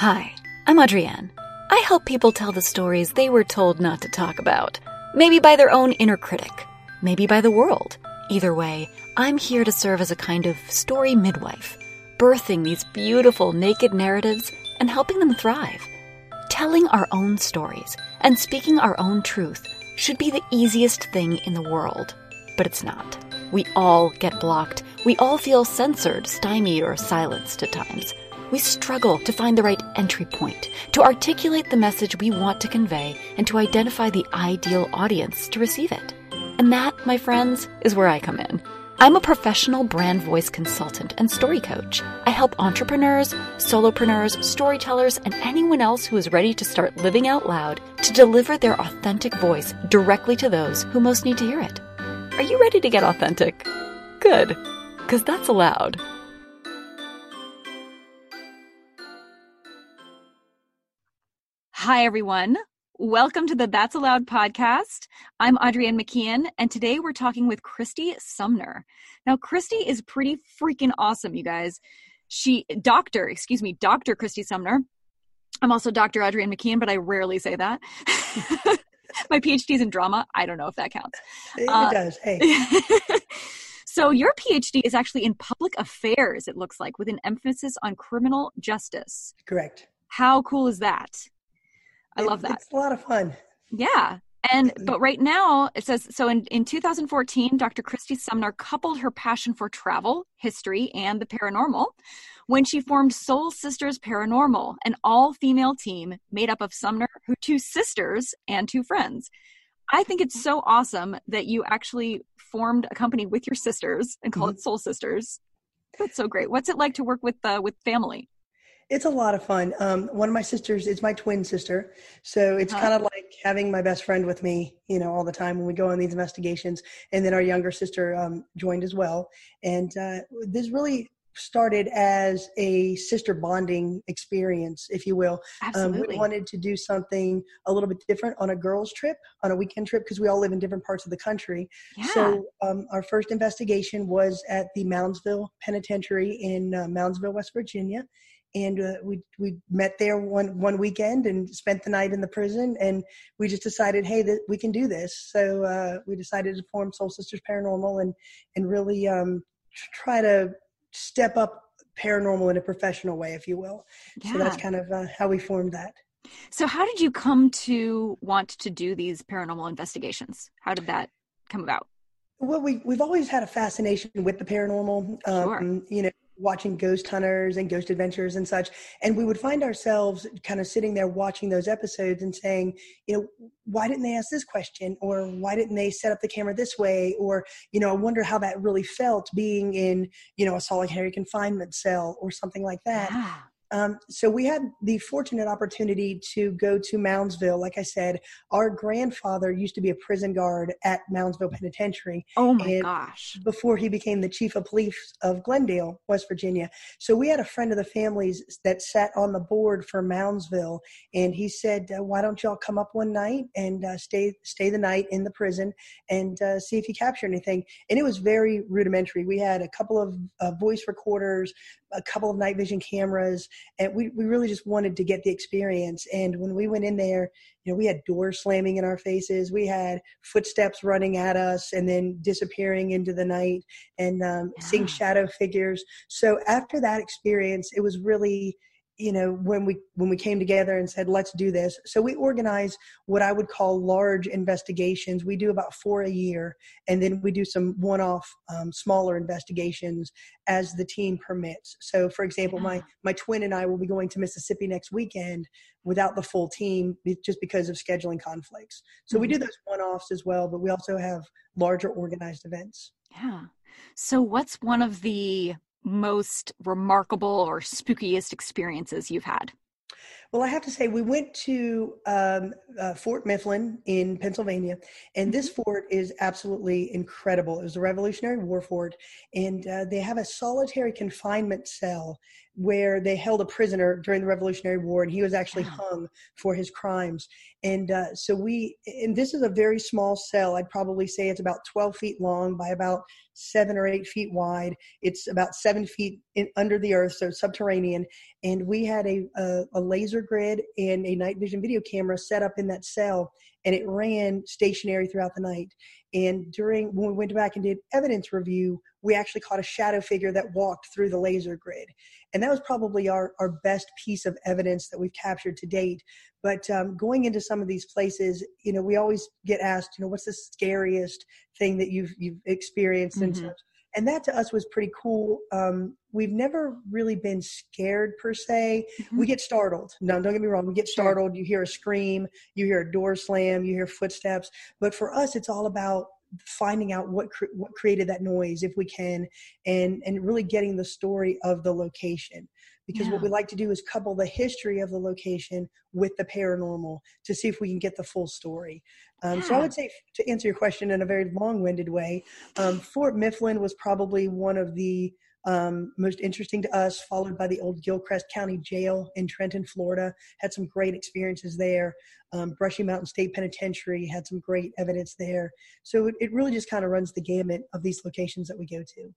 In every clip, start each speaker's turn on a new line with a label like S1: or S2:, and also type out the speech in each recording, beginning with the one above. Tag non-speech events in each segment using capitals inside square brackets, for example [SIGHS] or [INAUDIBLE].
S1: Hi, I'm Adrienne. I help people tell the stories they were told not to talk about. Maybe by their own inner critic, maybe by the world. Either way, I'm here to serve as a kind of story midwife, birthing these beautiful naked narratives and helping them thrive. Telling our own stories and speaking our own truth should be the easiest thing in the world, but it's not. We all get blocked. We all feel censored, stymied, or silenced at times. We struggle to find the right entry point, to articulate the message we want to convey, and to identify the ideal audience to receive it. And that, my friends, is where I come in. I'm a professional brand voice consultant and story coach. I help entrepreneurs, solopreneurs, storytellers, and anyone else who is ready to start living out loud to deliver their authentic voice directly to those who most need to hear it. Are you ready to get authentic? Good, because that's allowed. Hi, everyone. Welcome to the That's Allowed podcast. I'm Adrienne McKeon, and today we're talking with Christy Sumner. Now, Christy is pretty freaking awesome, you guys. She, Dr., excuse me, Dr. Christy Sumner. I'm also Dr. Adrienne McKeon, but I rarely say that. [LAUGHS] My PhD is in drama. I don't know if that counts.
S2: It uh, does. Hey. [LAUGHS]
S1: so, your PhD is actually in public affairs, it looks like, with an emphasis on criminal justice.
S2: Correct.
S1: How cool is that? I love that.
S2: It's a lot of fun.
S1: Yeah. And but right now it says so in, in 2014, Dr. Christy Sumner coupled her passion for travel, history, and the paranormal when she formed Soul Sisters Paranormal, an all-female team made up of Sumner, her two sisters, and two friends. I think it's so awesome that you actually formed a company with your sisters and call mm-hmm. it Soul Sisters. That's so great. What's it like to work with uh, with family?
S2: It's a lot of fun. Um, one of my sisters is my twin sister, so it's kind of like having my best friend with me, you know, all the time when we go on these investigations. And then our younger sister um, joined as well, and uh, this really started as a sister bonding experience, if you will.
S1: Absolutely.
S2: Um, we wanted to do something a little bit different on a girls' trip, on a weekend trip, because we all live in different parts of the country.
S1: Yeah.
S2: So um, our first investigation was at the Moundsville Penitentiary in uh, Moundsville, West Virginia and uh, we we met there one one weekend and spent the night in the prison and we just decided hey that we can do this. So uh, we decided to form soul sisters paranormal and and really um, try to step up paranormal in a professional way if you will. Yeah. so that's kind of uh, how we formed that.
S1: So how did you come to want to do these paranormal investigations? How did that come about?
S2: Well we, we've always had a fascination with the paranormal. Um,
S1: sure.
S2: you know watching ghost hunters and ghost adventures and such. And we would find ourselves kind of sitting there watching those episodes and saying you know why didn't they ask this question? Or why didn't they set up the camera this way? Or you know i wonder how that really felt being in you know a solitary confinement cell or something like that. Um, so we had the fortunate opportunity to go to Moundsville. Like I said, our grandfather used to be a prison guard at Moundsville Penitentiary.
S1: Oh my gosh!
S2: Before he became the chief of police of Glendale, West Virginia. So we had a friend of the family's that sat on the board for Moundsville, and he said, uh, "Why don't y'all come up one night and uh, stay stay the night in the prison and uh, see if you capture anything?" And it was very rudimentary. We had a couple of uh, voice recorders, a couple of night vision cameras and we, we really just wanted to get the experience. And when we went in there you know we had doors slamming in our faces. We had footsteps running at us and then disappearing into the night and um, yeah. seeing shadow figures. So after that experience it was really you know when we when we came together and said let's do this. So we organize what i would call large investigations. We do about four a year and then we do some one-off um, smaller investigations as the team permits. So for example my my twin and i will be going to mississippi next weekend without the full team just because of scheduling conflicts. So mm-hmm. we do mm-hmm. those one-offs as well but we also have larger organized events.
S1: Yeah. So what's one of the most remarkable or spookiest experiences you've had?
S2: Well, I have to say, we went to um, uh, Fort Mifflin in Pennsylvania, and this mm-hmm. fort is absolutely incredible. It was a Revolutionary War fort, and uh, they have a solitary confinement cell where they held a prisoner during the Revolutionary War, and he was actually hung for his crimes. And uh, so we, and this is a very small cell. I'd probably say it's about 12 feet long by about seven or eight feet wide. It's about seven feet in, under the earth, so subterranean. And we had a, a, a laser grid and a night vision video camera set up in that cell, and it ran stationary throughout the night. And during when we went back and did evidence review, we actually caught a shadow figure that walked through the laser grid. And that was probably our, our best piece of evidence that we've captured to date. But um, going into some of these places, you know, we always get asked, you know, what's the scariest thing that you've you've experienced mm-hmm. and such. And that to us was pretty cool. Um, we've never really been scared per se. Mm-hmm. We get startled. No, don't get me wrong. We get startled. You hear a scream, you hear a door slam, you hear footsteps. But for us, it's all about finding out what cre- what created that noise if we can and and really getting the story of the location because yeah. what we like to do is couple the history of the location with the paranormal to see if we can get the full story. Um, yeah. So I would say, to answer your question in a very long-winded way, um, Fort Mifflin was probably one of the um, most interesting to us, followed by the old Gilchrist County Jail in Trenton, Florida. Had some great experiences there. Um, Brushy Mountain State Penitentiary had some great evidence there. So it, it really just kind of runs the gamut of these locations that we go to.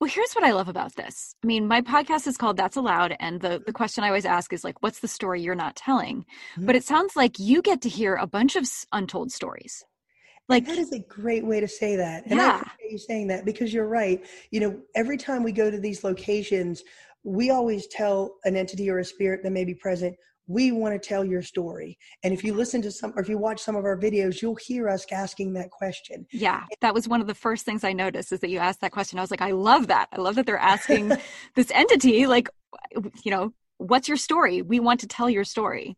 S1: Well, here's what I love about this. I mean, my podcast is called That's Allowed. And the, the question I always ask is like, what's the story you're not telling? Mm-hmm. But it sounds like you get to hear a bunch of untold stories.
S2: Like that is a great way to say that. And yeah. I appreciate you saying that because you're right. You know, every time we go to these locations, we always tell an entity or a spirit that may be present, we want to tell your story. And if you listen to some, or if you watch some of our videos, you'll hear us asking that question.
S1: Yeah, that was one of the first things I noticed is that you asked that question. I was like, I love that. I love that they're asking [LAUGHS] this entity, like, you know, what's your story? We want to tell your story.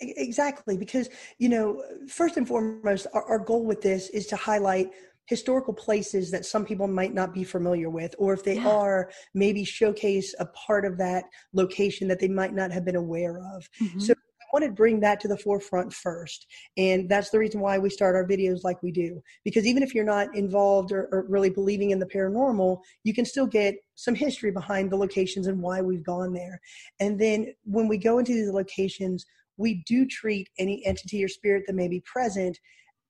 S2: Exactly, because, you know, first and foremost, our, our goal with this is to highlight historical places that some people might not be familiar with, or if they yeah. are, maybe showcase a part of that location that they might not have been aware of. Mm-hmm. So I wanted to bring that to the forefront first. And that's the reason why we start our videos like we do. Because even if you're not involved or, or really believing in the paranormal, you can still get some history behind the locations and why we've gone there. And then when we go into these locations, we do treat any entity or spirit that may be present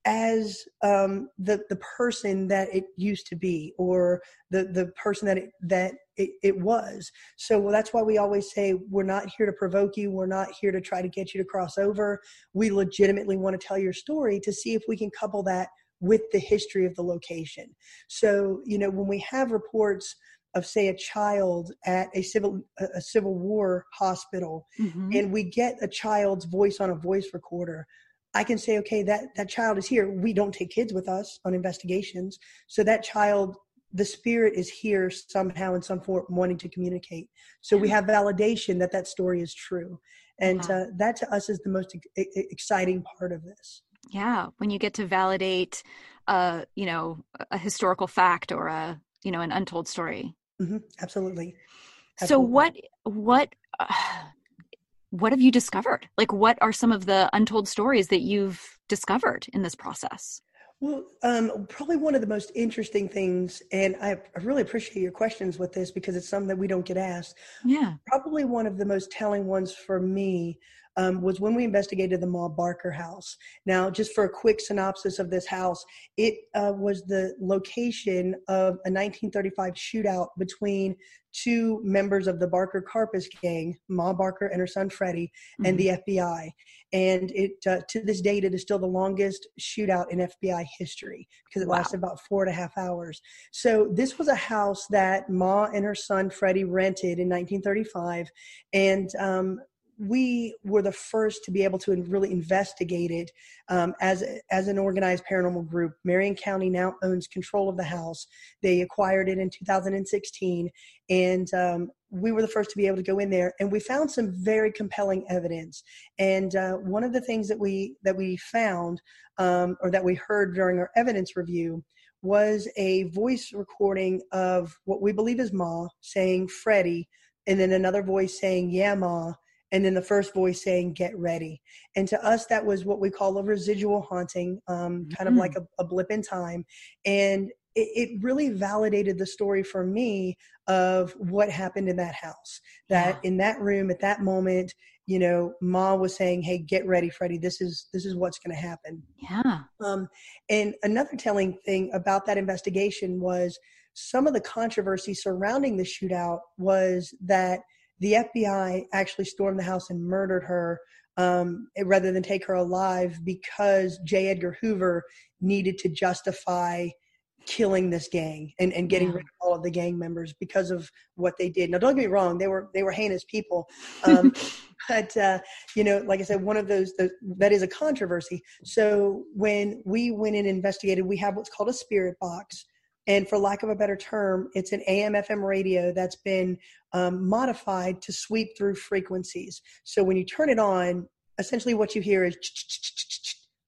S2: as um, the the person that it used to be or the the person that it that it, it was. So well, that's why we always say we're not here to provoke you. We're not here to try to get you to cross over. We legitimately want to tell your story to see if we can couple that with the history of the location. So you know when we have reports of say a child at a civil a civil war hospital mm-hmm. and we get a child's voice on a voice recorder I can say, okay, that, that child is here. We don't take kids with us on investigations. So that child, the spirit is here somehow in some form wanting to communicate. So we have validation that that story is true. And uh, that to us is the most e- exciting part of this.
S1: Yeah. When you get to validate, uh, you know, a historical fact or a, you know, an untold story.
S2: Mm-hmm. Absolutely.
S1: Absolutely. So what, what, uh, [SIGHS] what have you discovered? Like, what are some of the untold stories that you've discovered in this process?
S2: Well, um, probably one of the most interesting things, and I, I, really appreciate your questions with this because it's something that we don't get asked.
S1: Yeah.
S2: Probably one of the most telling ones for me um, was when we investigated the Ma Barker house. Now, just for a quick synopsis of this house, it uh, was the location of a 1935 shootout between two members of the Barker Karpis gang, Ma Barker and her son Freddie, mm-hmm. and the FBI. And it uh, to this date, it is still the longest shootout in FBI history because it wow. lasted about four and a half hours. So this was a house that Ma and her son Freddie rented in 1935, and um, we were the first to be able to really investigate it um, as as an organized paranormal group. Marion County now owns control of the house. They acquired it in 2016, and um, we were the first to be able to go in there. And we found some very compelling evidence. And uh, one of the things that we that we found um, or that we heard during our evidence review was a voice recording of what we believe is Ma saying Freddie, and then another voice saying Yeah Ma and then the first voice saying get ready and to us that was what we call a residual haunting um, kind mm-hmm. of like a, a, blip in time and it, it, really validated the story for me of what happened in that house that yeah. in that room at that moment you know, Ma was saying, "Hey, get ready, Freddie. This is this is what's going to happen."
S1: Yeah.
S2: Um, and another telling thing about that investigation was some of the controversy surrounding the shootout was that the FBI actually stormed the house and murdered her um, rather than take her alive because J. Edgar Hoover needed to justify killing this gang and, and getting yeah. rid of all of the gang members because of what they did. Now, don't get me wrong; they were they were heinous people, [LAUGHS] um, but uh, you know, like I said, one of those the, that is a controversy. So when we went and investigated, we have what's called a spirit box. And for lack of a better term, it's an AM FM radio that's been um, modified to sweep through frequencies. So when you turn it on, essentially what you hear is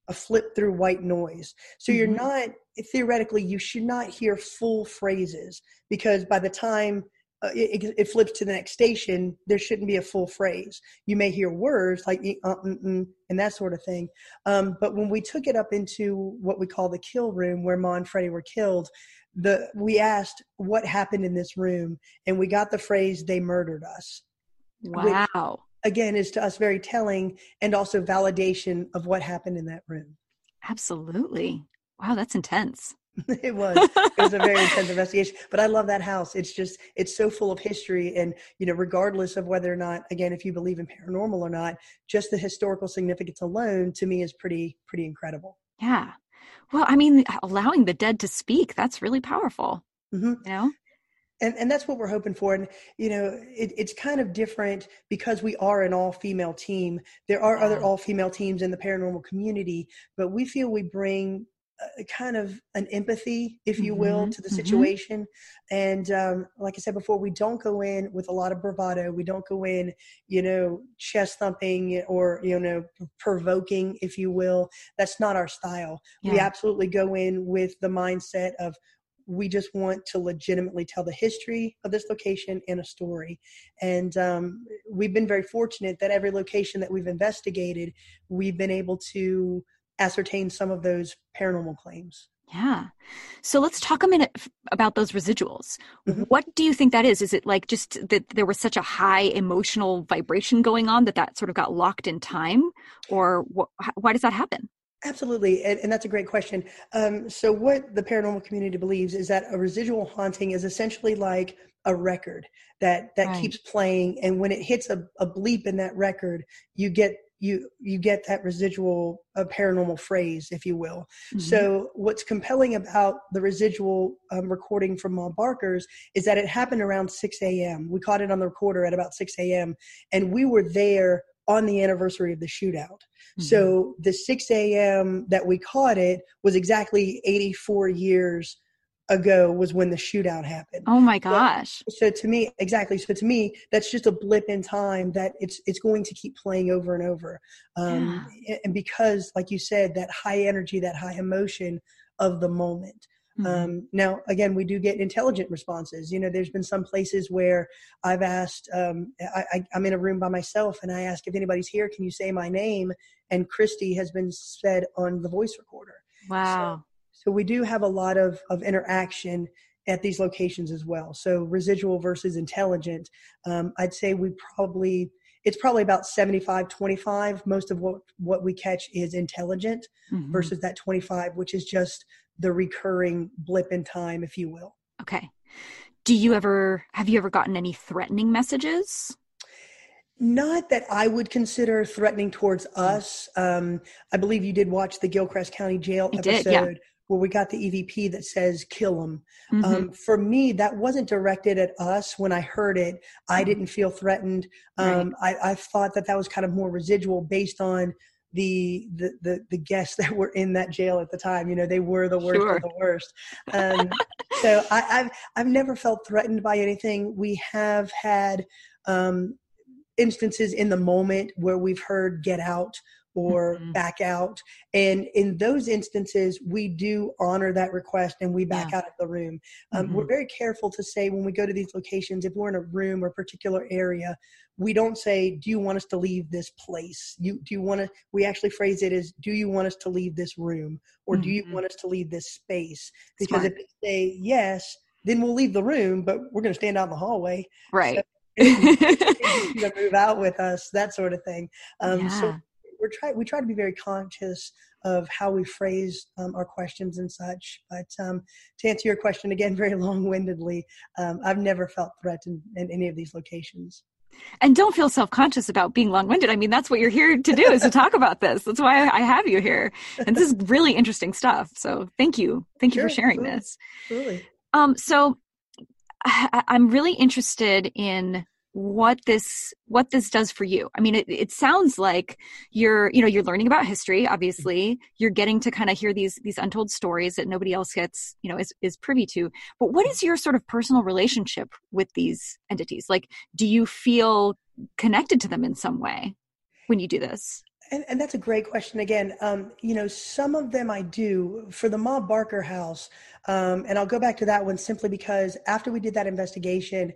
S2: a flip through white noise. So you're mm-hmm. not, theoretically, you should not hear full phrases because by the time uh, it, it, flips to the next station, there shouldn't be a full phrase. You may hear words like uh, mm, mm, and that sort of thing. Um, but when we took it up into what we call the kill room, where Ma and Freddie were killed, the we asked what happened in this room, and we got the phrase "they murdered us."
S1: Wow.
S2: Which, again, is to us very telling and also validation of what happened in that room.
S1: Absolutely. Wow, that's intense. [LAUGHS]
S2: it was. It was a very [LAUGHS] intense investigation but i love that house. It's just it's so full of history and you know regardless of whether or not again if you believe in paranormal or not just the historical significance alone to me is pretty pretty incredible.
S1: Yeah. Well i mean allowing the dead to speak that's really powerful mm-hmm. you know?
S2: And, and that's what we're hoping for and you know it, it's kind of different because we are an all-female team. There are other all-female teams in the paranormal community but we feel we bring a kind of an empathy, if you will, mm-hmm. to the mm-hmm. situation. Mm-hmm. And um, like I said before, we don't go in with a lot of bravado. We don't go in, you know, chest thumping or, you know, provoking, if you will. That's not our style. Yeah. We absolutely go in with the mindset of, we just want to legitimately tell the history of this location in a story. And um, we've been very fortunate that every location that we've investigated, we've been able to ascertain some of those paranormal claims.
S1: Yeah. So let's talk a minute about those residuals. Mm-hmm. What do you think that is? Is it like just that there was such a high emotional vibration going on that that sort of got locked in time? Or wh- why does that happen?
S2: Absolutely, and, and, that's a great question. Um, so, what the paranormal community believes is that a residual haunting is essentially like a record that that right. keeps playing, and when it hits a, a bleep in that record, you get you you get that residual uh, paranormal phrase, if you will. Mm-hmm. So what's compelling about the residual um, recording from Ma Barker's is that it happened around 6 a.m. We caught it on the recorder at about 6 a.m. and we were there on the anniversary of the shootout. Mm-hmm. So the 6 a.m. that we caught it was exactly 84 years ago was when the shootout happened.
S1: Oh my gosh.
S2: So, so, to me, exactly. So to me, that's just a blip in time that it's it's going to keep playing over and over. Um, yeah. And because, like you said, that high energy, that high emotion of the moment. Mm-hmm. Um, now, again, we do get intelligent responses. You know, there's been some places where I've asked, um, I, am in a room by myself and I ask if anybody's here, can you say my name? And Christy has been said on the voice recorder.
S1: Wow.
S2: So, so we do have a lot of, of interaction at these locations as well. So residual versus intelligent, um, I'd say we probably it's probably about 75 25 most of what what we catch is intelligent mm-hmm. versus that 25 which is just the recurring blip in time if you will
S1: okay do you ever have you ever gotten any threatening messages
S2: not that I would consider threatening towards mm. us. Um, I believe you did watch the Gilchrist County Jail
S1: I
S2: episode.
S1: Did, yeah
S2: where we got the EVP that says kill them. Mm-hmm. Um, for me, that wasn't directed at us. When I heard it, I mm-hmm. didn't feel threatened. Um, right. I, I, thought that that was kind of more residual based on the, the the the guests [LAUGHS] that were in that jail at the time. You know, they were the worst sure. of the worst. Um, so I, have I've never felt threatened by anything. We have had um, instances in the moment where we've heard "get out" or mm-hmm. back out. And in those instances, we do honor that request and we back yeah. out of the room. Um, mm-hmm. We're very careful to say when we go to these locations, if we're in a room or a particular area, we don't say, Do you want us to leave this place? You, do you want to? We actually phrase it as, Do you want us to leave this room? Or mm-hmm. do you mm-hmm. want us to leave this space? Because Smart. if they say yes, then we'll leave the room, but we're going to stand out in the hallway.
S1: Right.
S2: So [LAUGHS] to move out with us, that sort of thing. Um,
S1: yeah.
S2: So we're try we try to be very conscious of how we phrase um, our questions and such. But um, to answer your question again, [LAUGHS] very long-windedly, um, I've never felt threatened in any of these locations.
S1: And don't feel self-conscious about being long-winded. I mean, that's what you're here to do is to [LAUGHS] talk about this. That's why I have you here. And this is [LAUGHS] really interesting stuff. So thank you. Thank you
S2: Sure,
S1: for sharing
S2: absolutely.
S1: this.
S2: Absolutely.
S1: Um, so I, I'm really interested in what this what this does for you. I mean, it, it sounds like you're you know you're learning about history. Obviously, you're getting to kind of hear these these untold stories that nobody else gets you know is is privy to. But what is your sort of personal relationship with these entities? Like, do you feel connected to them in some way when you do this?
S2: And, and that's a great question. Again, um, you know, some of them I do for the Ma Barker house. Um, and I'll go back to that one simply because after we did that investigation,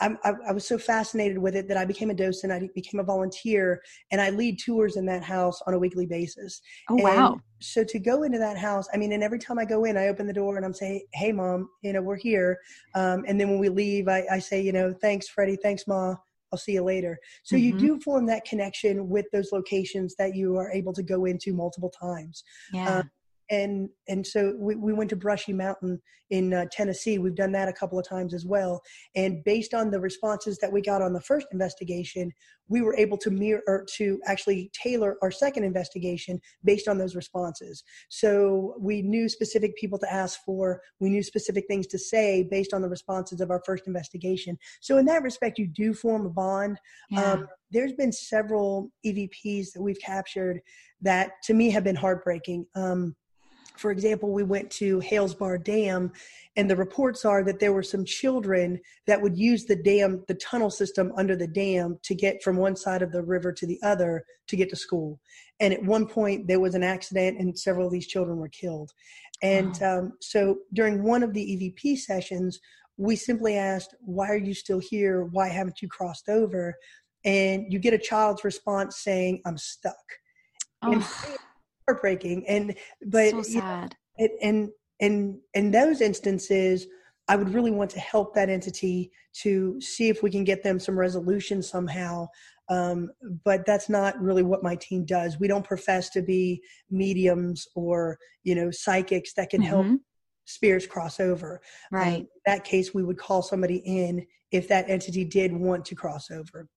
S2: I, I was so fascinated with it that I became a docent, I became a volunteer, and I lead tours in that house on a weekly basis.
S1: Oh
S2: And
S1: wow!
S2: So to go into that house, I mean, and every time I go in, I open the door and I'm saying, "Hey, mom, you know, we're here." Um, and then when we leave, I, I say, "You know, thanks, Freddie. Thanks, ma. I'll see you later." So you
S1: Mhm.
S2: do form that connection with those locations that you are able to go into multiple times.
S1: Yeah.
S2: And and so we, we went to Brushy Mountain in uh, Tennessee. We've done that a couple of times as well. And based on the responses that we got on the first investigation, we were able to mirror or to actually tailor our second investigation based on those responses. So we knew specific people to ask for, we knew specific things to say based on the responses of our first investigation. So in that respect, you do form a bond.
S1: yeah.
S2: Um, there's been several EVPs that we've captured that to me have been heartbreaking. Um, for example, we went to Hales Bar Dam, and the reports are that there were some children that would use the dam, the tunnel system under the dam to get from one side of the river to the other to get to school. And at one point, there was an accident, and several of these children were killed. And um, so during one of the EVP sessions, we simply asked, Why are you still here? Why haven't you crossed over? And you get a child's response saying, I'm stuck.
S1: Oh,
S2: heartbreaking. And, but,
S1: so
S2: you know,
S1: sad.
S2: and and in those instances i would really want to help that entity to see if we can get them some resolution somehow um, but that's not really what my team does we don't profess to be mediums or you know psychics that can help
S1: Mhm.
S2: spirits cross over Um,
S1: Right.
S2: in that case we would call somebody in if that entity did want to cross over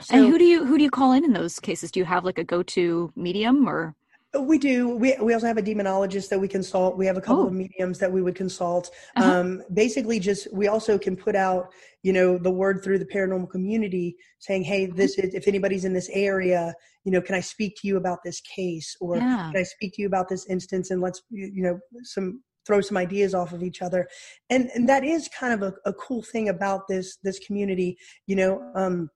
S2: so,
S1: and who do you who do you call in in those cases? Do you have like a go to medium or?
S2: We do. We we also have a demonologist that we consult. We have a couple
S1: Oh.
S2: of mediums that we would consult.
S1: Uh-huh.
S2: Um, basically, just we also can put out, you know, the word through the paranormal community, saying, "Hey,
S1: Mm-hmm.
S2: this is if anybody's in this area, you know, can I speak to you about this case, or
S1: Yeah.
S2: can I speak to you about this instance, and let's you you know some throw some ideas off of each other, and and that is kind of a, a cool thing about this this community, you know. Um,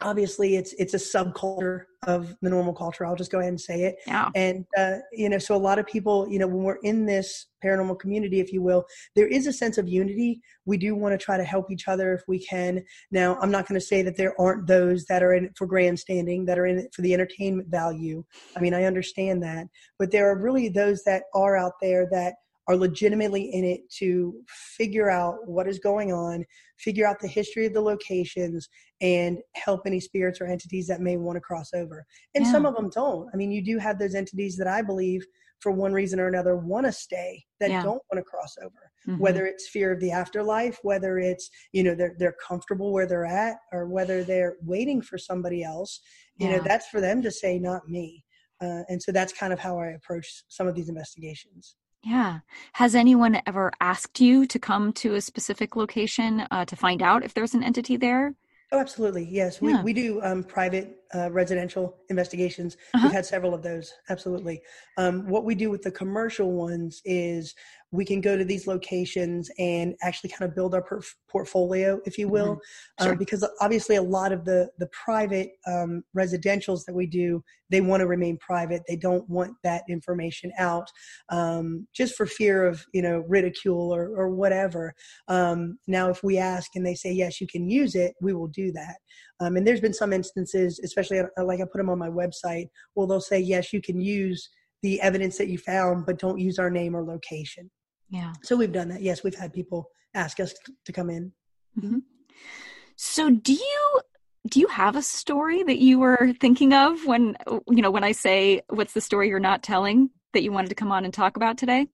S2: obviously, it's it's a subculture of the normal culture. I'll just go ahead and say it.
S1: Yeah.
S2: and uh, you know so a lot of people you know when we're in this paranormal community if you will there is a sense of unity. We do want to try to help each other if we can. Now i'm not going to say that there aren't those that are in it for grandstanding that are in it for the entertainment value. I mean i understand that. But there are really those that are out there that are legitimately in it to figure out what is going on, figure out the history of the locations, and help any spirits or entities that may want to cross over. And some of them don't. I mean, you do have those entities that I believe, for one reason or another, want to stay that
S1: Yeah.
S2: don't want to cross over.
S1: Mhm.
S2: Whether it's fear of the afterlife, whether it's you know they're they're comfortable where they're at, or whether they're waiting for somebody else, you know that's for them to say, not me. Uh, and so that's kind of how I approach some of these investigations.
S1: Yeah. Has anyone ever asked you to come to a specific location uh, to find out if there's an entity there?
S2: Oh, absolutely. Yes, we,
S1: Yeah.
S2: we do um, private uh, residential investigations.
S1: Uh-huh.
S2: We've had several of those. Absolutely. Um, what we do with the commercial ones is we can go to these locations and actually kind of build our perf- portfolio, if you will,
S1: Sure.
S2: um, because obviously a lot of the the private um, residentials that we do, they want to remain private. They don't want that information out, um, just for fear of you know ridicule or or whatever. Um, now, if we ask and they say yes, you can use it, we will do that. Um, and there's been some instances, especially uh, like I put them on my website, well, they'll say yes, you can use the evidence that you found, but don't use our name or location.
S1: Yeah.
S2: So we've done that. Yes, we've had people ask us to come in. Mm-hmm.
S1: So do you do you have a story that you were thinking of when you know when I say what's the story you're not telling that you wanted to come on and talk about today?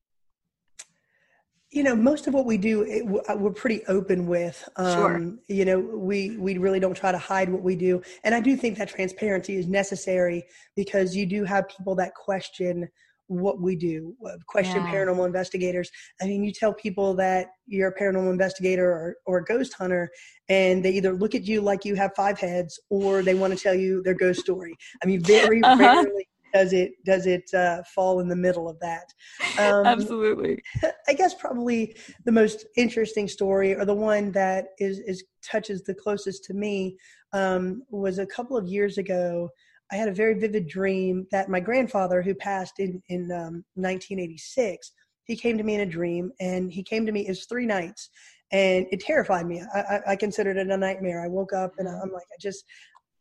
S2: You know, most of what we do, it, uh, we're pretty open with. Um,
S1: sure.
S2: You know, we we really don't try to hide what we do, and I do think that transparency is necessary because you do have people that question what we do, uh, question yeah. paranormal investigators. I mean, you tell people that you're a paranormal investigator or, or a ghost hunter, and they either look at you like you have five heads or they want to tell you their ghost story. I mean, very uh-huh. rarely does it does it uh, fall in the middle of that. [LAUGHS]
S1: Um, Absolutely. [LAUGHS]
S2: I guess probably the most interesting story, or the one that is is touches the closest to me, um, was a couple of years ago. I had a very vivid dream that my grandfather, who passed in in um, 1986, he came to me in a dream, and he came to me. It was three nights, and it terrified me. I, I, I considered it a nightmare. I woke up and I'm like, I just,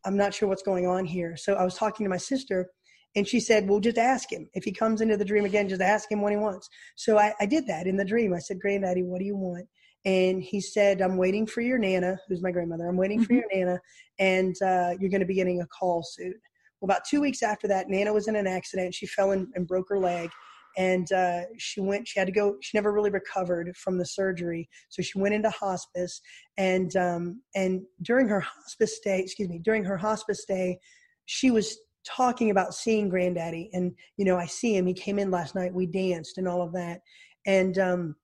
S2: I'm not sure what's going on here. So I was talking to my sister, and she said, Well, just ask him. If he comes into the dream again, just ask him what he wants. So I, I did that in the dream. I said, Granddaddy, what do you want? And he said, I'm waiting for your Nana, who's my grandmother. I'm waiting mm-hmm. for your Nana, and uh, you're going to be getting a call soon. Well, about two weeks after that, Nana was in an accident. She fell and, and broke her leg. And uh, she went, she had to go, she never really recovered from the surgery. So she went into hospice. And, um, and during her hospice stay, excuse me, during her hospice stay, she was talking about seeing granddaddy. And, you know, I see him. He came in last night. We danced and all of that. And um,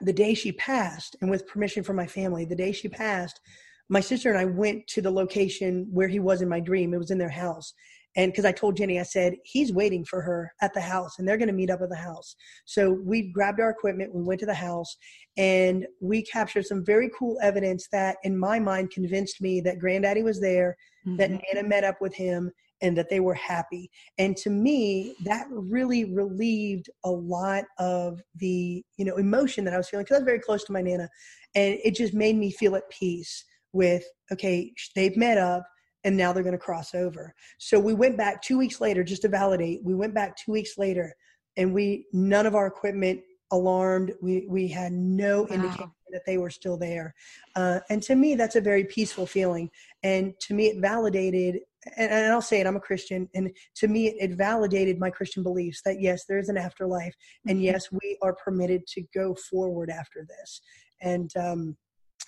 S2: the day she passed, and with permission from my family, the day she passed, my sister and I went to the location where he was in my dream. It was in their house. And because I told Jenny, I said, he's waiting for her at the house and they're going to meet up at the house. So we grabbed our equipment, we went to the house, and we captured some very cool evidence that, in my mind, convinced me that Granddaddy was there, mm-hmm. that Nana met up with him, and that they were happy. And to me, that really relieved a lot of the, you know, emotion that I was feeling because I was very close to my Nana. And it just made me feel at peace with, okay, they've met up and now they're going to cross over. So we went back two weeks later just to validate. We went back two weeks later, and we none of our equipment alarmed. We we had no wow. indication that they were still there, uh, and to me that's a very peaceful feeling. And to me it validated. And, and I'll say it. I'm a Christian, and to me it, it validated my Christian beliefs that yes, there is an afterlife, and mm-hmm. yes, we are permitted to go forward after this. And um,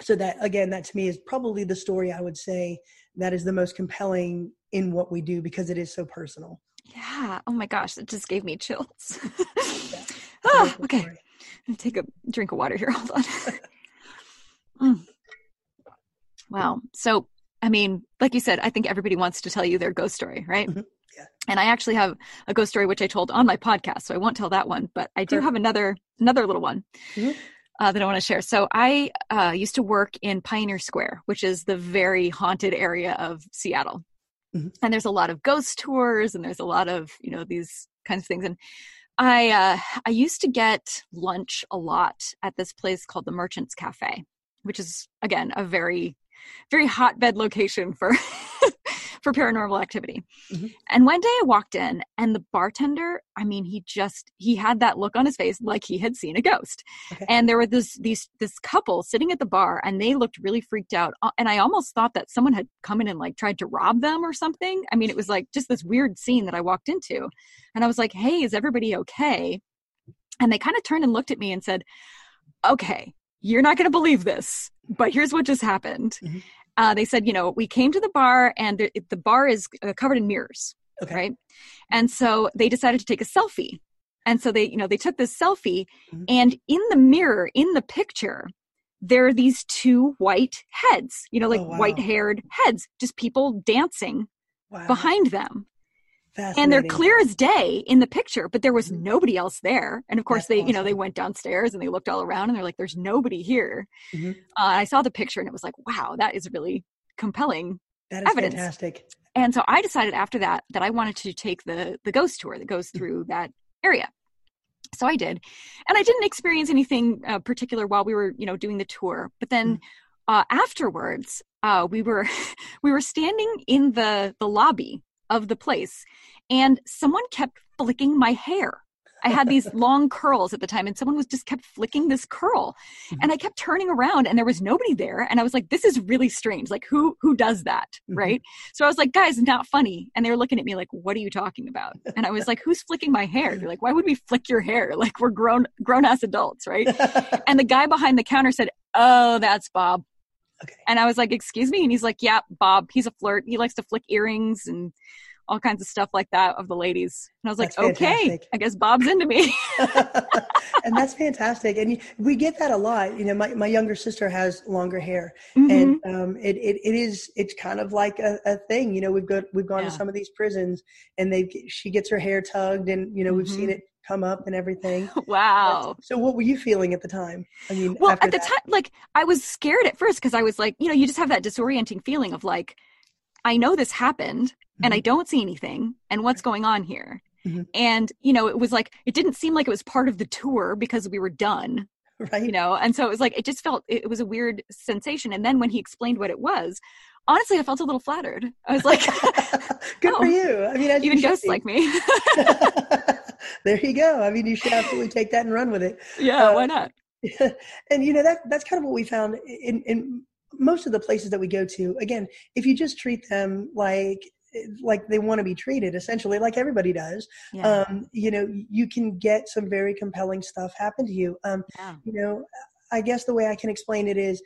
S2: so that again that to me is probably the story i would say that is the most compelling in what we do because it is so personal
S1: yeah oh my gosh it just gave me chills yeah, [LAUGHS] oh, okay take a drink of water here [LAUGHS] hold on [LAUGHS] mm. wow so i mean like you said i think everybody wants to tell you their ghost story right
S2: mm-hmm. yeah.
S1: and i actually have a ghost story which i told on my podcast so i won't tell that one but i do sure. have another another little one mm-hmm uh, that I want to share. So I uh, used to work in Pioneer Square, which is the very haunted area of Seattle. Mm-hmm. And there's a lot of ghost tours, and there's a lot of you know these kinds of things. And I uh, I used to get lunch a lot at this place called the Merchants Cafe, which is again a very very hotbed location for [LAUGHS] for paranormal activity. Mm-hmm. And one day I walked in and the bartender, I mean, he just he had that look on his face like he had seen a ghost. Okay. And there were this these this couple sitting at the bar and they looked really freaked out. Uh, and I almost thought that someone had come in and like tried to rob them or something. I mean, it was like just this weird scene that I walked into. And I was like, "Hey, is everybody okay?" And they kind of turned and looked at me and said, "Okay, you're not going to believe this, but here's what just happened." Mm-hmm uh, they said, you know, we came to the bar and the, the bar is uh, covered in mirrors. Okay. Right. And so they decided to take a selfie. And so they, you know, they took this selfie mm-hmm. and in the mirror, in the picture, there are these two white heads, you know, like oh, wow. white haired heads, just people dancing wow. behind them and they're clear as day in the picture but there was mm-hmm. nobody else there and of course That's they awesome. you know they went downstairs and they looked all around and they're like there's nobody here mm-hmm. uh, i saw the picture and it was like wow that is really compelling
S2: that is evidence. fantastic
S1: and so i decided after that that i wanted to take the the ghost tour that goes mm-hmm. through that area so i did and i didn't experience anything uh, particular while we were you know doing the tour but then mm. uh, afterwards uh, we were [LAUGHS] we were standing in the the lobby of the place and someone kept flicking my hair I had these [LAUGHS] long curls at the time, and someone was just kept flicking this curl, mm-hmm. and I kept turning around, and there was nobody there, and I was like, "This is really strange. Like, who who does that, mm-hmm. right?" So I was like, "Guys, not funny," and they were looking at me like, "What are you talking about?" And I was like, "Who's flicking my hair?" They're like, "Why would we flick your hair? [LAUGHS] Like, we're grown grown ass adults, right?" and the guy behind the counter said, "Oh, that's Bob." Okay. And I was like, "Excuse me," and he's like, "Yeah, Bob. He's a flirt. He likes to flick earrings and." All kinds of stuff like that of the ladies. And I was like, okay, I guess Bob's into me. [LAUGHS] [LAUGHS]
S2: and that's fantastic. And we get that a lot. You know, my, my younger sister has longer hair mm-hmm. and um, it, it, it is, it's kind of like a, a thing, you know, we've got, we've gone yeah. to some of these prisons and they, she gets her hair tugged and, you know, we've mm-hmm. seen it come up and everything. [LAUGHS]
S1: Wow.
S2: But, so what were you feeling at the time? I mean,
S1: well, at the that? time, like I was scared at first because I was like, you know, you just have that disorienting feeling of like, I know this happened mm-hmm. and I mm-hmm. don't see anything. And what's going on here? Mm-hmm. And, you know, it was like, it didn't seem like it was part of the tour because we were done. [LAUGHS] Right. You know, and so it was like, it just felt, it was a weird sensation. And then when he explained what it was, honestly, I felt a little flattered. I was like, [LAUGHS]
S2: good [LAUGHS] oh, for you. I mean,
S1: even ghosts be. like me.
S2: there you go. I mean, you should absolutely take that and run with it.
S1: Yeah, uh, why not?
S2: and you know that that's kind of what we found in in most of the places that we go to again if you just treat them like like they want to be treated essentially like everybody does yeah. um, you know you can get some very compelling stuff happen to you um, yeah. you know i guess the way i can explain it is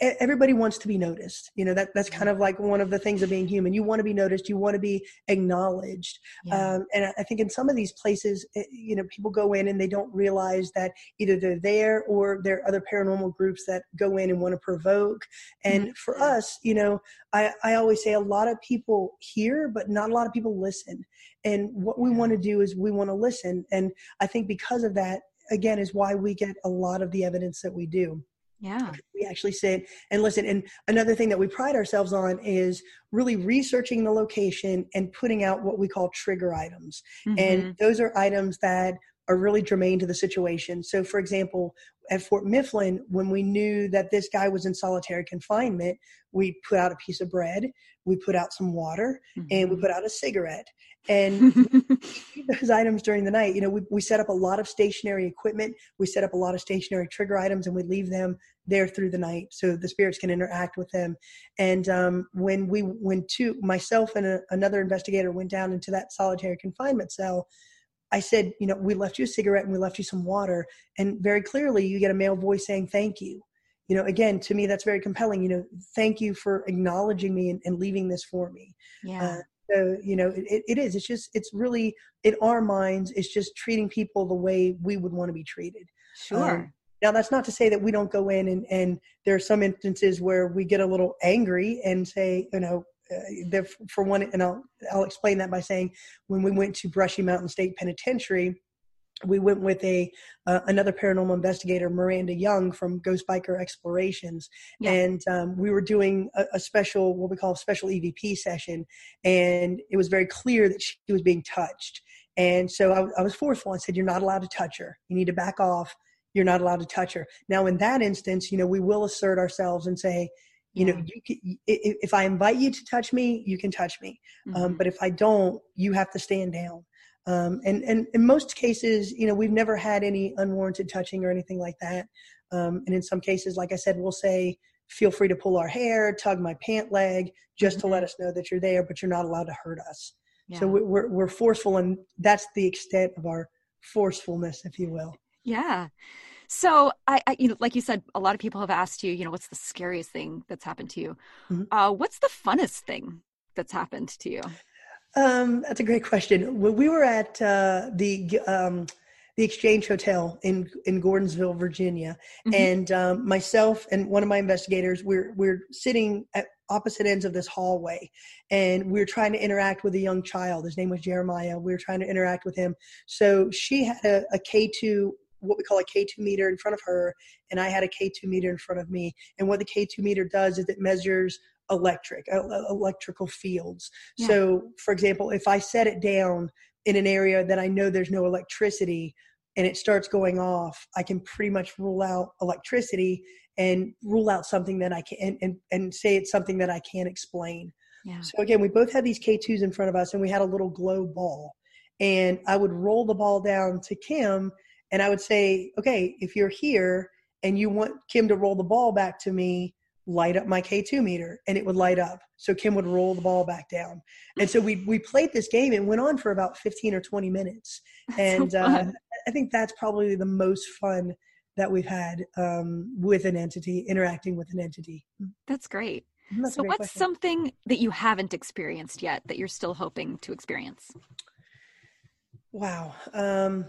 S2: everybody wants to be noticed. You know that that's kind of like one of the things of being human. You want to be noticed you want to be acknowledged. Yeah. um, and i think in some of these places eh, you know people go in and they don't realize that either they're there or there are other paranormal groups that go in and want to provoke. And mm-hmm. for us you know I, I always say a lot of people hear but not a lot of people listen. And what we yeah. want to do is we want to listen. And i think because of that again is why we get a lot of the evidence that we do
S1: yeah.
S2: We actually sit and listen. And another thing that we pride ourselves on is really researching the location and putting out what we call trigger items. Mm-hmm. And those are items that are really germane to the situation. So, for example, at Fort Mifflin, when we knew that this guy was in solitary confinement, we put out a piece of bread, we put out some water, mm-hmm. and we mm-hmm. put out a cigarette and [LAUGHS] those items during the night you know we, we set up a lot of stationary equipment we set up a lot of stationary trigger items and we leave them there through the night so the spirits can interact with them and um, when we went to myself and a, another investigator went down into that solitary confinement cell i said you know we left you a cigarette and we left you some water. And very clearly you get a male voice saying thank you. You know again to me that's very compelling. You know thank you for acknowledging me and, and leaving this for me.
S1: Yeah. Uh,
S2: so you know it, it is. It's just it's really in our minds it's just treating people the way we would want to be treated.
S1: Sure. um,
S2: now that's not to say that we don't go in and and there are some instances where we get a little angry and say you know uh, for one and I'll I'll explain that by saying when we went to Brushy Mountain State Penitentiary we went with a uh, another paranormal investigator, Miranda Young from Ghost Biker Explorations, yeah. and um, we were doing a, a, special what we call a special EVP session, and it was very clear that she was being touched, and so I, I was forceful and said, "You're not allowed to touch her. You need to back off. You're not allowed to touch her." Now, in that instance, you know, we will assert ourselves and say, you know you can, if i invite you to touch me you can touch me um, mm-hmm. um, but if i don't you have to stand down um, and, and in most cases, you know, we've never had any unwarranted touching or anything like that. Um, and in some cases, like I said, we'll say, feel free to pull our hair, tug my pant leg, just mm-hmm. to let us know that you're there, but you're not allowed to hurt us. Yeah. So we're, we're forceful, and that's the extent of our forcefulness, if you will.
S1: Yeah. So I, I, you know, like you said, a lot of people have asked you, you know, what's the scariest thing that's happened to you? Mm-hmm. Uh, what's the funnest thing that's happened to you?
S2: Um, that's a great question. When we were at uh, the um, the Exchange Hotel in in Gordonsville, Virginia, mm-hmm. and um, myself and one of my investigators, we're we're sitting at opposite ends of this hallway, and we are trying to interact with a young child. His name was Jeremiah. We were trying to interact with him. So she had a a K two what we call a K2 meter in front of her, and I had a K2 meter in front of me. And what the K2 meter does is it measures electric electrical fields yeah. so for example if i set it down in an area that i know there's no electricity and it starts going off i can pretty much rule out electricity and rule out something that i can and, and, and say it's something that i can't explain yeah. so again we both had these k2s in front of us and we had a little glow ball and I would roll the ball down to Kim and I would say, okay, if you're here and you want Kim to roll the ball back to me, light up my K2 meter and it would light up. So Kim would roll the ball back down. And so we, we played this game and went on for about 15 or 20 minutes. [LAUGHS] And so uh, I think that's probably the most fun that we've had um, with an entity, interacting with an entity.
S3: That's great. Mm-hmm, that's so what's question. something that you haven't experienced yet that you're still hoping to experience?
S2: Wow. Um,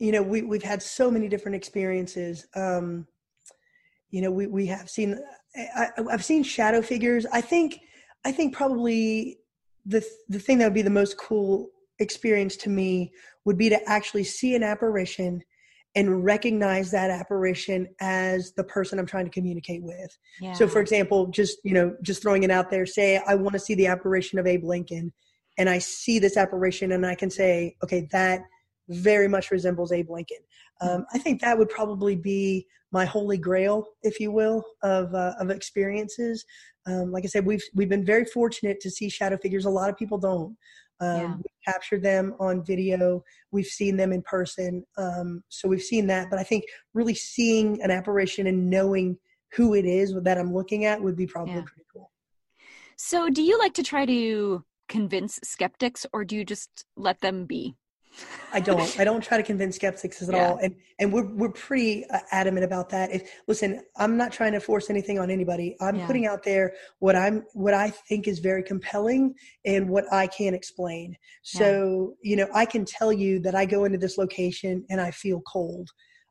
S2: you know, we, we've had so many different experiences. Um, you know, we, we have seen, I, I've seen shadow figures. I think, I think probably the, the thing that would be the most cool experience to me would be to actually see an apparition and recognize that apparition as the person I'm trying to communicate with. Yeah. So for example, just, you know, just throwing it out there, say I want to see the apparition of Abe Lincoln and I see this apparition and I can say, okay, that very much resembles Abe Lincoln. Um, I think that would probably be my holy grail, if you will, of uh, of experiences. Um, like I said, we've we've been very fortunate to see shadow figures. A lot of people don't. Um, yeah. We've captured them on video. We've seen them in person. Um, so we've seen that. But I think really seeing an apparition and knowing who it is that I'm looking at would be probably yeah. pretty cool.
S3: So, do you like to try to convince skeptics or do you just let them be?
S2: I don't. I don't try to convince skeptics at yeah. all, and and we're we're pretty uh, adamant about that. If listen, I'm not trying to force anything on anybody. I'm yeah. putting out there what I'm what I think is very compelling and what I can explain. So yeah. you know, I can tell you that I go into this location and I feel cold.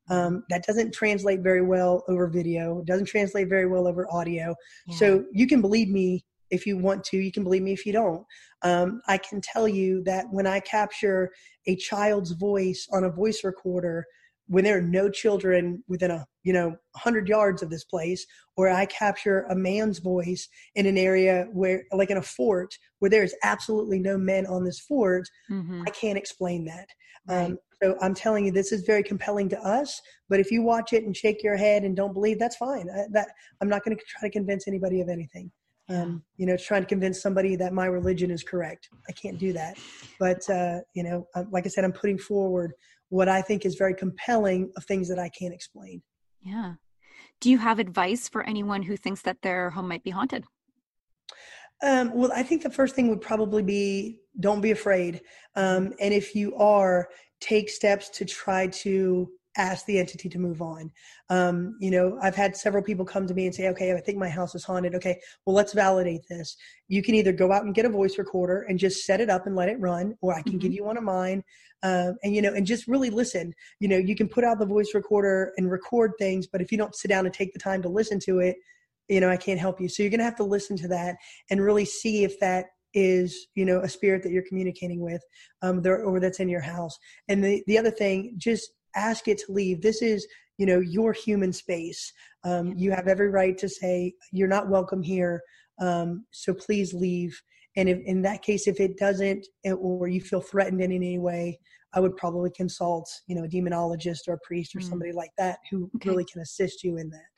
S2: Um, that doesn't translate very well over video. It doesn't translate very well over audio. So you can believe me if you want to. You can believe me if you don't. Um, I can tell you that when I capture a child's voice on a voice recorder, when there are no children within a you know 100 yards of this place or i capture a man's voice in an area where like in a fort where there is absolutely no men on this fort mm-hmm. i can't explain that right. um, so i'm telling you this is very compelling to us but if you watch it and shake your head and don't believe that's fine I, that i'm not going to try to convince anybody of anything um, you know, trying to convince somebody that my religion is correct. I can't do that. But, uh, you know, like I said, I'm putting forward what I think is very compelling of things that I can't explain.
S3: Yeah. Do you have advice for anyone who thinks that their home might be haunted?
S2: Um, well, I think the first thing would probably be don't be afraid. Um, and if you are, take steps to try to ask the entity to move on. Um, you know, I've had several people come to me and say, okay, I think my house is haunted. Okay, well, let's validate this. You can either go out and get a voice recorder and just set it up and let it run, or I can mm-hmm. give you one of mine. Um, and, you know, and just really listen. You know, you can put out the voice recorder and record things, but if you don't sit down and take the time to listen to it, you know, I can't help you. So you're going to have to listen to that and really see if that is you know a spirit that you're communicating with um there or that's in your house and the the other thing just ask it to leave. This is, you know, your human space. Um, you have every right to say you're not welcome here. Um, so please leave. And if, in that case, if it doesn't, eh, or you feel threatened in any way, I would probably consult, you know, a demonologist or a priest or mm. somebody like that who okay. really can assist you in that.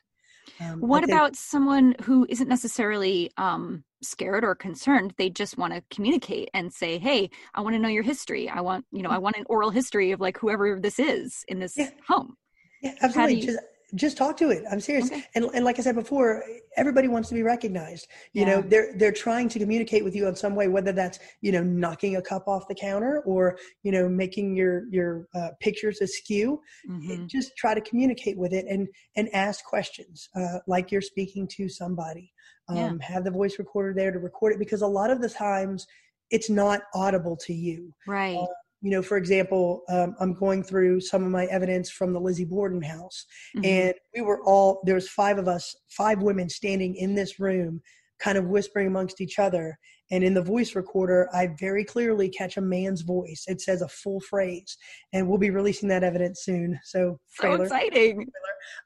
S3: Um, what think, about someone who isn't necessarily um, scared or concerned? They just want to communicate and say, "Hey, I want to know your history. I want, you know, I mm. want an oral history of like whoever this is in this yeah. home."
S2: Yeah, absolutely. You, just just talk to it i'm serious okay. and, and like i said before everybody wants to be recognized you yeah. know they're they're trying to communicate with you in some way whether that's you know knocking a cup off the counter or you know making your your uh, pictures askew mm-hmm. just try to communicate with it and and ask questions uh, like you're speaking to somebody um, yeah. have the voice recorder there to record it because a lot of the times it's not audible to you
S3: right uh,
S2: you know, for example, um, I'm going through some of my evidence from the Lizzie Borden house, mm-hmm. and we were all there was five of us, five women standing in this room, kind of whispering amongst each other. And in the voice recorder, I very clearly catch a man's voice. It says a full phrase, and we'll be releasing that evidence soon. So,
S3: trailer, so exciting.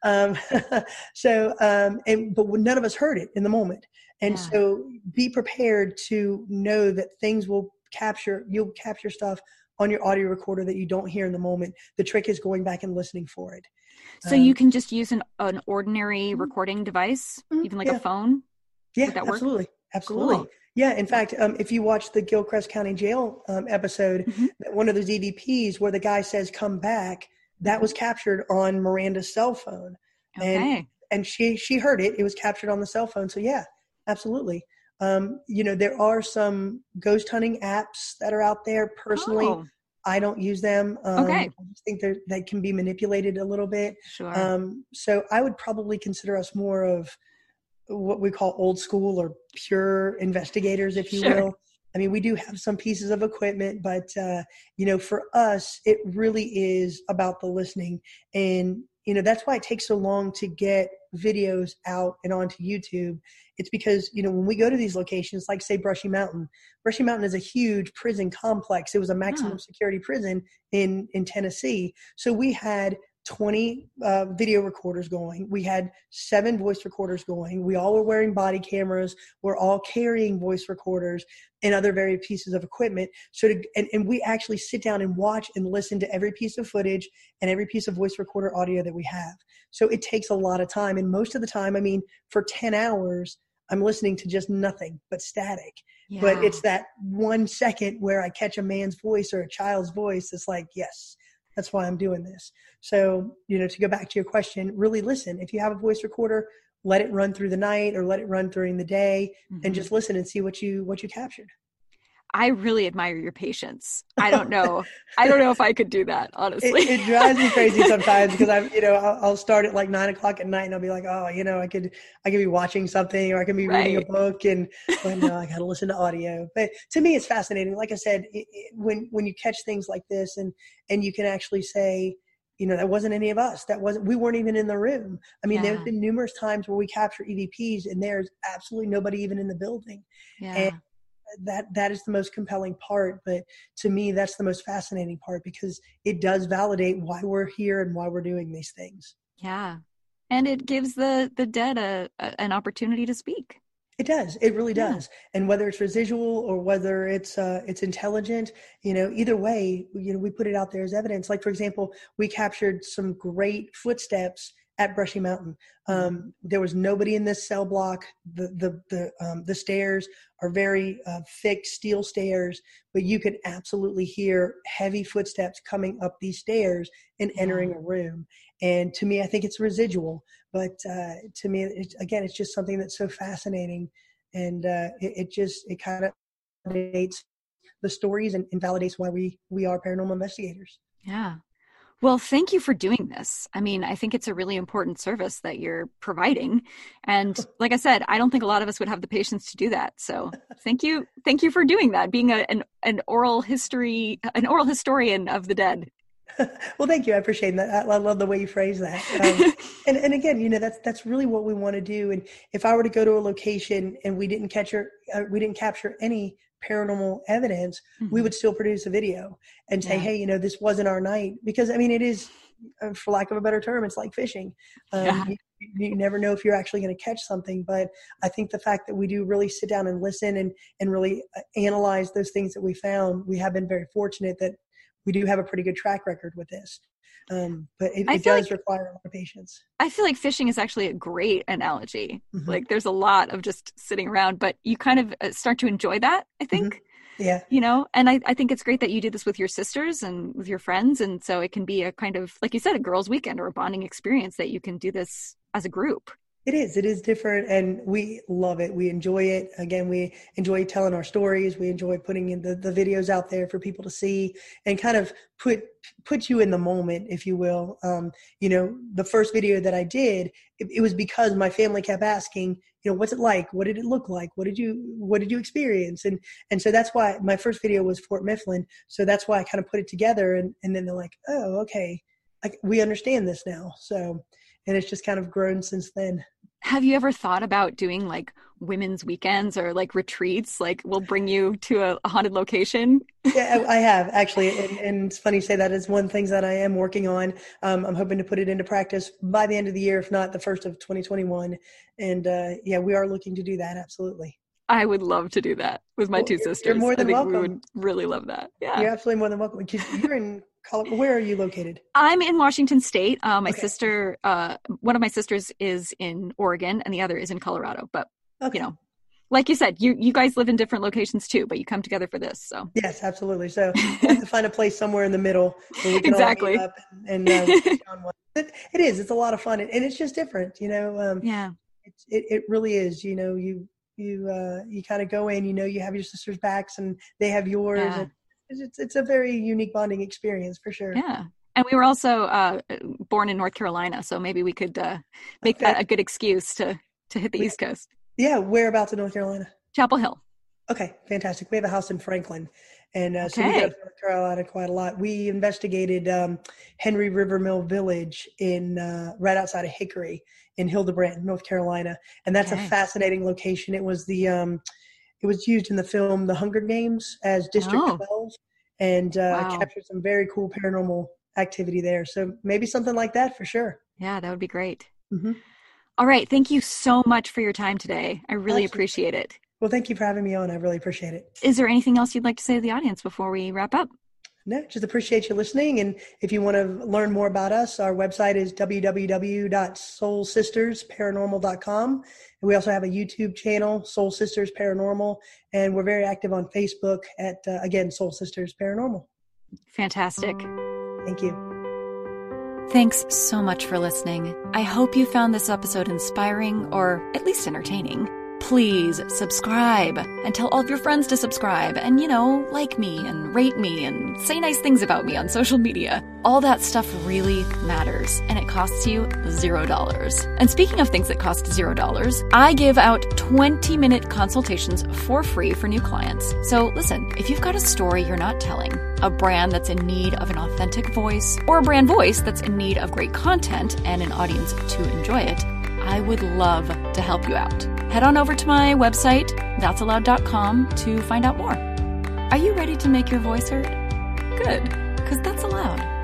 S2: Um, [LAUGHS] so, um, and but none of us heard it in the moment, and yeah. so be prepared to know that things will capture. You'll capture stuff on your audio recorder that you don't hear in the moment. The trick is going back and listening for it.
S3: So um, you can just use an, an ordinary mm-hmm. recording device, mm-hmm, even like yeah. a phone?
S2: Yeah, absolutely. Absolutely. Cool. Yeah, in fact, um, if you watch the Gilchrist County Jail um, episode, mm-hmm. one of those EVPs where the guy says "come back," that was captured on Miranda's cell phone, okay. and and she she heard it. It was captured on the cell phone. So yeah, absolutely. Um, you know, there are some ghost hunting apps that are out there. Personally, oh. I don't use them. Um, okay. I just think they can be manipulated a little bit.
S1: Sure.
S2: Um, so I would probably consider us more of what we call old school or pure investigators, if you sure. will. I mean, we do have some pieces of equipment, but uh, you know, for us, it really is about the listening, and you know that's why it takes so long to get videos out and onto YouTube. It's because you know when we go to these locations, like say Brushy Mountain, Brushy Mountain is a huge prison complex. It was a maximum security prison in in Tennessee, so we had 20 uh, video recorders going. We had seven voice recorders going. We all were wearing body cameras. We're all carrying voice recorders and other very pieces of equipment. So, to, and, and we actually sit down and watch and listen to every piece of footage and every piece of voice recorder audio that we have. So it takes a lot of time. And most of the time, I mean, for 10 hours, I'm listening to just nothing but static. Yeah. But it's that one second where I catch a man's voice or a child's voice. It's like, yes, that's why I'm doing this. So, you know, to go back to your question, really listen. If you have a voice recorder, let it run through the night or let it run during the day mm-hmm. and just listen and see what you what you captured.
S1: I really admire your patience. I don't know. I don't know if I could do that, honestly.
S2: It, it drives me crazy [LAUGHS] sometimes because I'm, you know, I'll, I'll, start at like nine o'clock at night and I'll be like, oh, you know, I could, I could be watching something or I could be right. reading a book and, [LAUGHS] well, no, I got to listen to audio. But to me, it's fascinating. Like I said, it, it, when when you catch things like this and and you can actually say, you know, that wasn't any of us. That wasn't. We weren't even in the room. I mean, yeah. there's been numerous times where we capture EVPs and there's absolutely nobody even in the building.
S1: Yeah.
S2: And that that is the most compelling part but to me that's the most fascinating part because it does validate why we're here and why we're doing these things.
S1: Yeah. And it gives the the dead a, a an opportunity to speak.
S2: It does. It really does. Yeah. and whether it's residual or whether it's uh it's intelligent you know either way you know we put it out there as evidence. Like for example we captured some great footsteps at Brushy Mountain. Mm-hmm. Um, there was nobody in this cell block. The the the um, the stairs are very uh, thick steel stairs, but you could absolutely hear heavy footsteps coming up these stairs and entering a room. And to me, I think it's residual. But uh, to me, it, again, it's just something that's so fascinating, and uh, it, it, just it kind of validates the stories and, and validates why we we are paranormal investigators.
S1: Yeah, well, thank you for doing this. I mean, I think it's a really important service that you're providing. And [LAUGHS] like I said, I don't think a lot of us would have the patience to do that. So thank you. Thank you for doing that, being a, an, an oral history, an oral historian of the dead. [LAUGHS]
S2: well, thank you. I appreciate that. I love the way you phrase that. Um, [LAUGHS] and, and again, you know, that's, that's really what we want to do. And if I were to go to a location and we didn't catch her, uh, we didn't capture any paranormal evidence, mm-hmm. we would still produce a video and say, yeah. hey, you know, this wasn't our night. Because, I mean, it is, uh, for lack of a better term, it's like fishing. Um, yeah. you, you, never know if you're actually going to catch something. But I think the fact that we do really sit down and listen and, and really uh, analyze those things that we found, we have been very fortunate that we do have a pretty good track record with this. Um, but it, it does like, require a lot of patience.
S1: I feel like fishing is actually a great analogy. Mm-hmm. Like there's a lot of just sitting around, but you kind of uh, start to enjoy that, I think.
S2: Mm-hmm. Yeah.
S1: You know, and I, I think it's great that you do this with your sisters and with your friends. And so it can be a kind of, like you said, a girls' weekend or a bonding experience that you can do this as a group.
S2: It is. It is different, and we love it. We enjoy it. Again, we enjoy telling our stories. We enjoy putting in the, the videos out there for people to see and kind of put put you in the moment, if you will. Um, you know, the first video that I did, it, it was because my family kept asking, you know, what's it like? What did it look like? What did you What did you experience? And and so that's why my first video was Fort Mifflin. So that's why I kind of put it together, and and then they're like, oh, okay, I, we understand this now. So and it's just kind of grown since then
S1: have you ever thought about doing like women's weekends or like retreats like we'll bring you to a, a haunted location
S2: yeah i [LAUGHS] have actually and, and, it's funny you say that is one things that i am working on um, i'm hoping to put it into practice by the end of the year if not the first of 2021 and uh, yeah we are looking to do that absolutely
S1: I would love to do that with my well, two sisters.
S2: You're more than
S1: I think
S2: welcome.
S1: We would really love that. Yeah,
S2: you're absolutely more than welcome. You're in. Where are you located?
S1: I'm in Washington State. Uh, my okay. sister, uh, one of my sisters is in Oregon, and the other is in Colorado. But okay. you know,
S3: like you said, you you guys live in different locations too, but you come together for this. So
S2: yes, absolutely. So [LAUGHS] have to find a place somewhere in the middle
S3: where we can exactly.
S2: all meet up and, and uh, [LAUGHS] it, it is. It's a lot of fun, and, and it's just different, you know.
S3: Um, yeah,
S2: it, it it really is. You know, you you uh, you kind of go in, you know, you have your sister's backs, and they have yours. Yeah. It's it's a very unique bonding experience for sure.
S3: Yeah, and we were also uh, born in North Carolina, so maybe we could uh, make okay. that a good excuse to to hit the East Coast.
S2: Yeah, whereabouts in North Carolina?
S3: Chapel Hill.
S2: Okay, fantastic. We have a house in Franklin, and uh, okay. so we go to North Carolina quite a lot. We investigated um, Henry River Mill Village in uh, right outside of Hickory in Hildebran, North Carolina, and that's okay. a fascinating location. It was the um, it was used in the film The Hunger Games as District oh. 12, and uh, wow. captured some very cool paranormal activity there. So maybe something like that for sure.
S3: Yeah, that would be great. Mm-hmm. All right. Thank you so much for your time today. I really Absolutely. appreciate it.
S2: Well, thank you for having me on. I really appreciate it.
S3: Is there anything else you'd like to say to the audience before we wrap up?
S2: No, just appreciate you listening. And if you want to learn more about us, our website is www.soulsistersparanormal.com. And we also have a YouTube channel, Soul Sisters Paranormal. And we're very active on Facebook at, uh, again, Soul Sisters Paranormal.
S3: Fantastic.
S2: Thank you.
S1: Thanks so much for listening. I hope you found this episode inspiring or at least entertaining please subscribe and tell all of your friends to subscribe and, you know, like me and rate me and say nice things about me on social media. All that stuff really matters and it costs you zero dollars. And speaking of things that cost zero dollars, I give out 20 minute consultations for free for new clients. So listen, if you've got a story you're not telling, a brand that's in need of an authentic voice, or a brand voice that's in need of great content and an audience to enjoy it, I would love to help you out. Head on over to my website, that'sallowed.com, to find out more. Are you ready to make your voice heard? Good, because that's allowed.